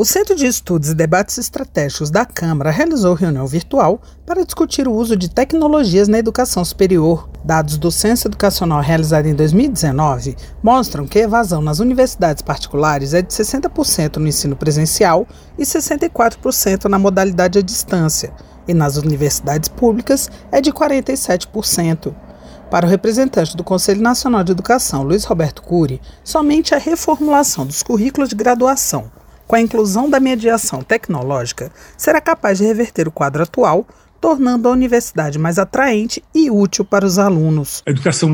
O Centro de Estudos e Debates Estratégicos da Câmara realizou reunião virtual para discutir o uso de tecnologias na educação superior. Dados do Censo Educacional realizado em 2019 mostram que a evasão nas universidades particulares é de 60% no ensino presencial e 64% na modalidade à distância, e nas universidades públicas é de 47%. Para o representante do Conselho Nacional de Educação, Luiz Roberto Cury, somente a reformulação dos currículos de graduação com a inclusão da mediação tecnológica, será capaz de reverter o quadro atual, tornando a universidade mais atraente e útil para os alunos. A educação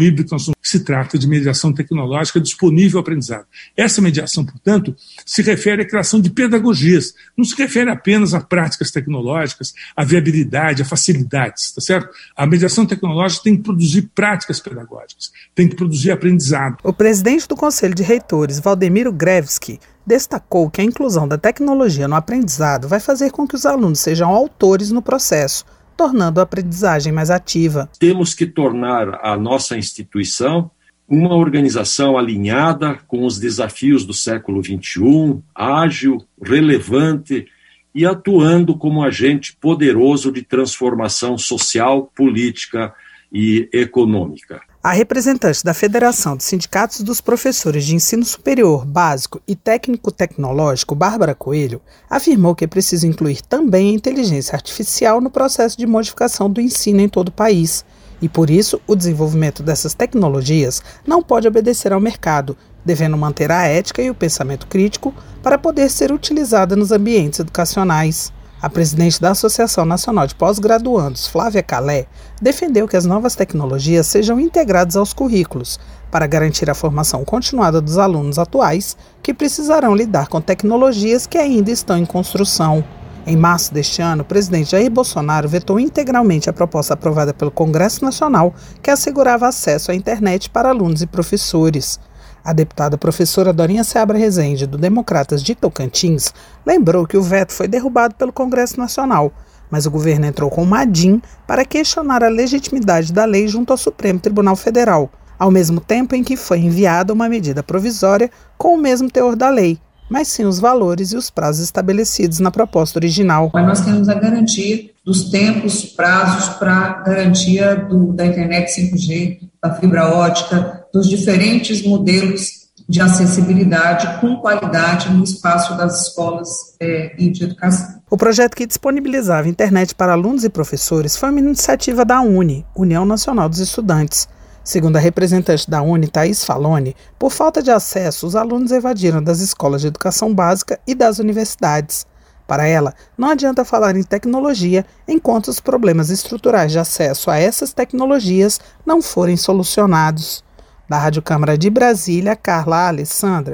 se trata de mediação tecnológica disponível ao aprendizado. Essa mediação, portanto, se refere à criação de pedagogias, não se refere apenas a práticas tecnológicas, à viabilidade, a facilidades, tá certo? A mediação tecnológica tem que produzir práticas pedagógicas, tem que produzir aprendizado. O presidente do Conselho de Reitores, Valdemiro Grevski, destacou que a inclusão da tecnologia no aprendizado vai fazer com que os alunos sejam autores no processo, tornando a aprendizagem mais ativa. Temos que tornar a nossa instituição uma organização alinhada com os desafios do século XXI, ágil, relevante e atuando como agente poderoso de transformação social, política e econômica. A representante da Federação dos Sindicatos dos Professores de Ensino Superior, Básico e Técnico Tecnológico, Bárbara Coelho, afirmou que é preciso incluir também a inteligência artificial no processo de modificação do ensino em todo o país. E por isso, o desenvolvimento dessas tecnologias não pode obedecer ao mercado, devendo manter a ética e o pensamento crítico para poder ser utilizada nos ambientes educacionais. A presidente da Associação Nacional de Pós-Graduandos, Flávia Calé, defendeu que as novas tecnologias sejam integradas aos currículos, para garantir a formação continuada dos alunos atuais, que precisarão lidar com tecnologias que ainda estão em construção. Em março deste ano, o presidente Jair Bolsonaro vetou integralmente a proposta aprovada pelo Congresso Nacional que assegurava acesso à internet para alunos e professores. A deputada professora Dorinha Seabra Rezende, do Democratas de Tocantins, lembrou que o veto foi derrubado pelo Congresso Nacional, mas o governo entrou com uma ADIM para questionar a legitimidade da lei junto ao Supremo Tribunal Federal, ao mesmo tempo em que foi enviada uma medida provisória com o mesmo teor da lei, mas sim os valores e os prazos estabelecidos na proposta original. Mas nós temos a garantia dos tempos, prazos para garantia do, da internet 5G, da fibra ótica, dos diferentes modelos de acessibilidade com qualidade no espaço das escolas é, e de educação. O projeto que disponibilizava internet para alunos e professores foi uma iniciativa da UNE, União Nacional dos Estudantes. Segundo a representante da UNE, Thais Falone, por falta de acesso, os alunos evadiram das escolas de educação básica e das universidades. Para ela, não adianta falar em tecnologia enquanto os problemas estruturais de acesso a essas tecnologias não forem solucionados. Da Rádio Câmara de Brasília, Carla Alessandra.